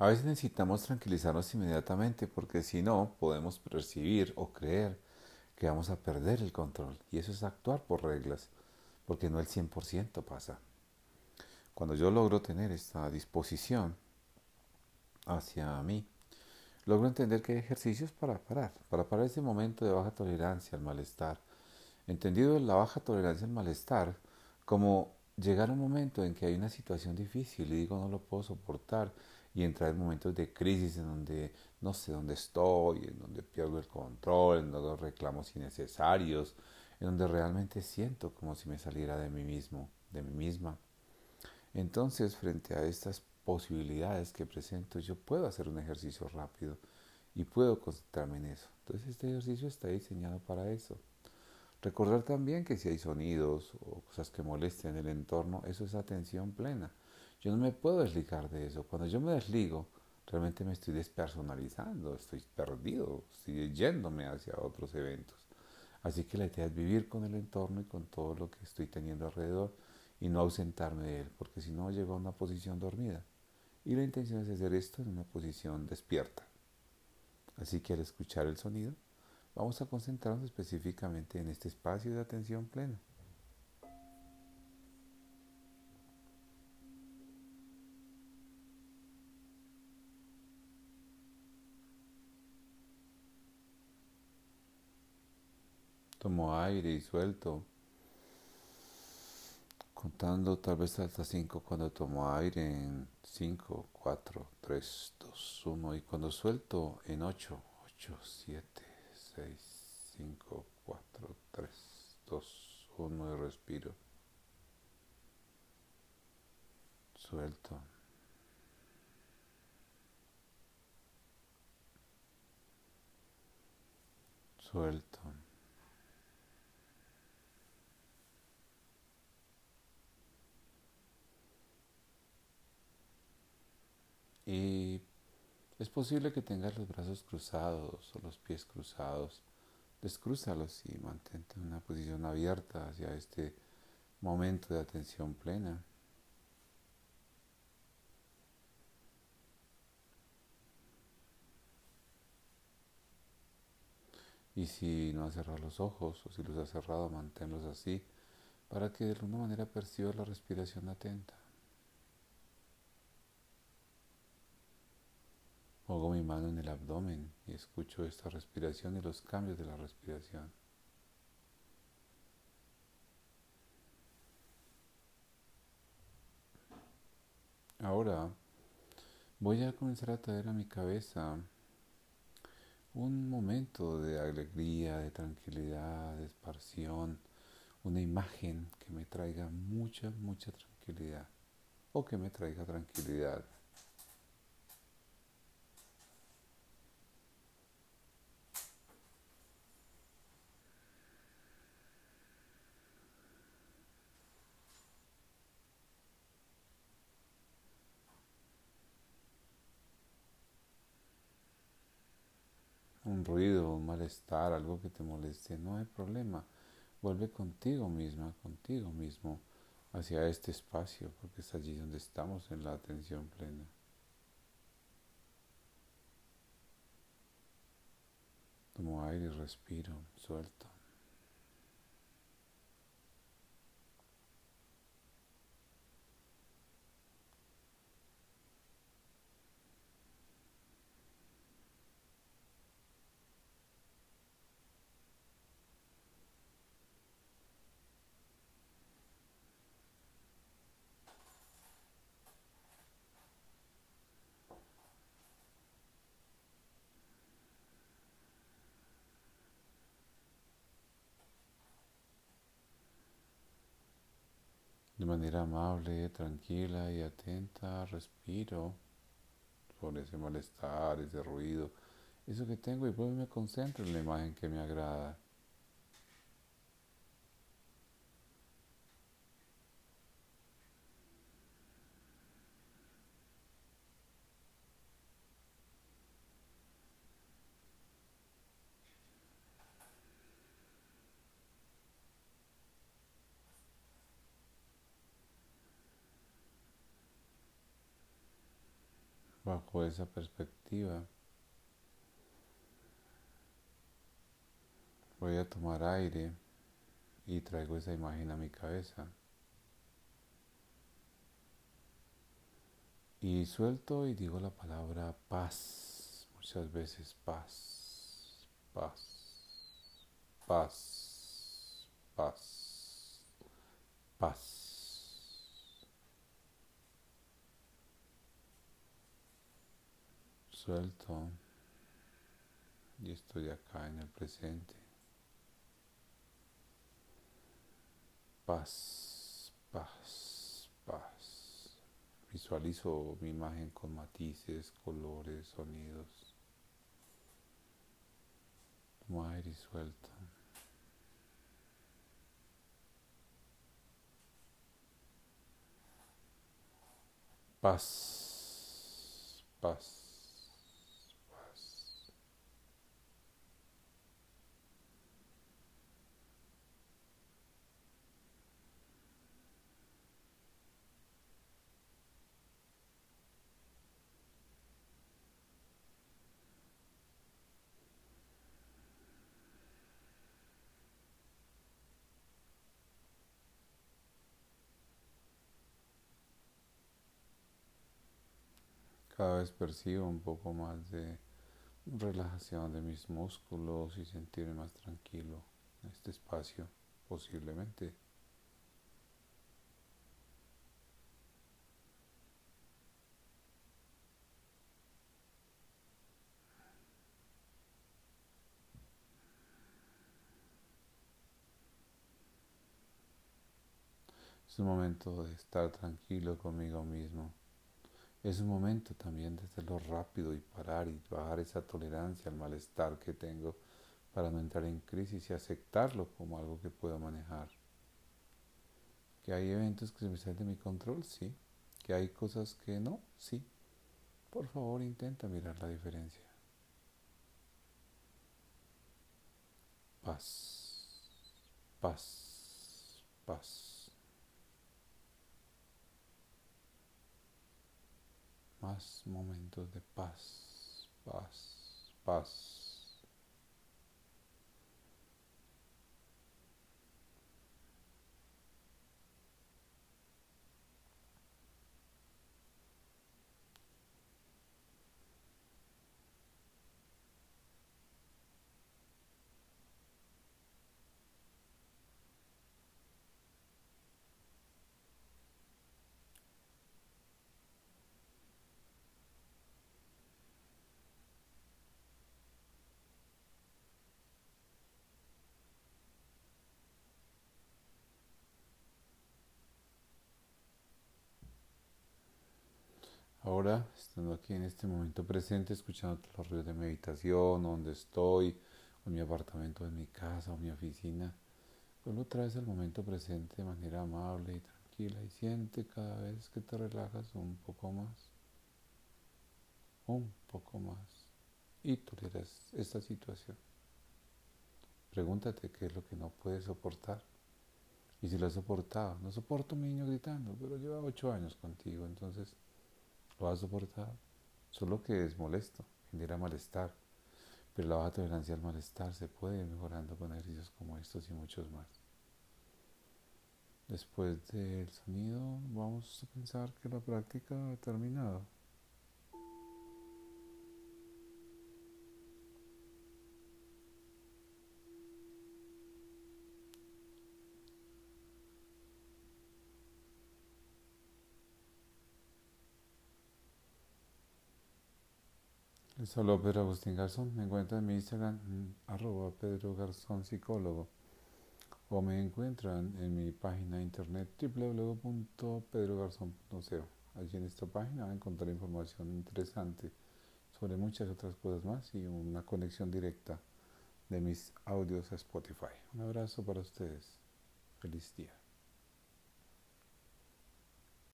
A veces necesitamos tranquilizarnos inmediatamente porque si no podemos percibir o creer que vamos a perder el control. Y eso es actuar por reglas, porque no el 100% pasa. Cuando yo logro tener esta disposición hacia mí, logro entender que hay ejercicios para parar, para parar ese momento de baja tolerancia al malestar. Entendido la baja tolerancia al malestar como llegar a un momento en que hay una situación difícil y digo no lo puedo soportar y entrar en momentos de crisis en donde no sé dónde estoy, en donde pierdo el control, en donde reclamos innecesarios, en donde realmente siento como si me saliera de mí mismo, de mí misma. Entonces, frente a estas posibilidades que presento, yo puedo hacer un ejercicio rápido y puedo concentrarme en eso. Entonces, este ejercicio está diseñado para eso. Recordar también que si hay sonidos o cosas que molesten en el entorno, eso es atención plena. Yo no me puedo desligar de eso. Cuando yo me desligo, realmente me estoy despersonalizando, estoy perdido, estoy yéndome hacia otros eventos. Así que la idea es vivir con el entorno y con todo lo que estoy teniendo alrededor y no ausentarme de él, porque si no llego a una posición dormida. Y la intención es hacer esto en una posición despierta. Así que al escuchar el sonido, vamos a concentrarnos específicamente en este espacio de atención plena. Tomo aire y suelto. Contando tal vez hasta 5 cuando tomo aire en 5, 4, 3, 2, 1 y cuando suelto en 8, 8, 7, 6, 5, 4, 3, 2, 1 y respiro. Suelto. Suelto. Y es posible que tengas los brazos cruzados o los pies cruzados. Descrúzalos y mantente en una posición abierta hacia este momento de atención plena. Y si no has cerrado los ojos o si los has cerrado, manténlos así para que de alguna manera percibas la respiración atenta. Pongo mi mano en el abdomen y escucho esta respiración y los cambios de la respiración. Ahora voy a comenzar a traer a mi cabeza un momento de alegría, de tranquilidad, de esparción, una imagen que me traiga mucha, mucha tranquilidad o que me traiga tranquilidad. Ruido, un malestar, algo que te moleste, no hay problema. Vuelve contigo misma, contigo mismo hacia este espacio, porque es allí donde estamos en la atención plena. Tomo aire respiro, suelto. Manera amable, tranquila y atenta, respiro por ese malestar, ese ruido, eso que tengo y luego me concentro en la imagen que me agrada. Bajo esa perspectiva, voy a tomar aire y traigo esa imagen a mi cabeza. Y suelto y digo la palabra paz, muchas veces paz, paz, paz, paz, paz. Suelto y estoy acá en el presente. Paz, paz, paz. Visualizo mi imagen con matices, colores, sonidos. Tomo aire y suelto. Paz, paz. Cada vez percibo un poco más de relajación de mis músculos y sentirme más tranquilo en este espacio, posiblemente. Es un momento de estar tranquilo conmigo mismo. Es un momento también de hacerlo rápido y parar y bajar esa tolerancia al malestar que tengo para no entrar en crisis y aceptarlo como algo que puedo manejar. Que hay eventos que se me salen de mi control, sí. Que hay cosas que no, sí. Por favor, intenta mirar la diferencia. Paz, paz, paz. Más momentos de paz, paz, paz. Ahora, estando aquí en este momento presente, escuchando los ruidos de meditación, donde estoy, en mi apartamento, en mi casa, o mi oficina, vuelvo otra vez al momento presente de manera amable y tranquila y siente cada vez que te relajas un poco más, un poco más y toleras esta situación. Pregúntate qué es lo que no puedes soportar. Y si lo has soportado, no soporto a mi niño gritando, pero lleva ocho años contigo, entonces lo vas a soportar, solo que es molesto, genera malestar, pero la baja tolerancia al malestar se puede ir mejorando con ejercicios como estos y muchos más. Después del sonido vamos a pensar que la práctica ha terminado. Les habló Pedro Agustín Garzón. Me encuentran en mi Instagram, mm, arroba Pedro Garzón Psicólogo. O me encuentran en mi página de internet www.pedrogarzón.co. Allí en esta página van a encontrar información interesante sobre muchas otras cosas más y una conexión directa de mis audios a Spotify. Un abrazo para ustedes. Feliz día.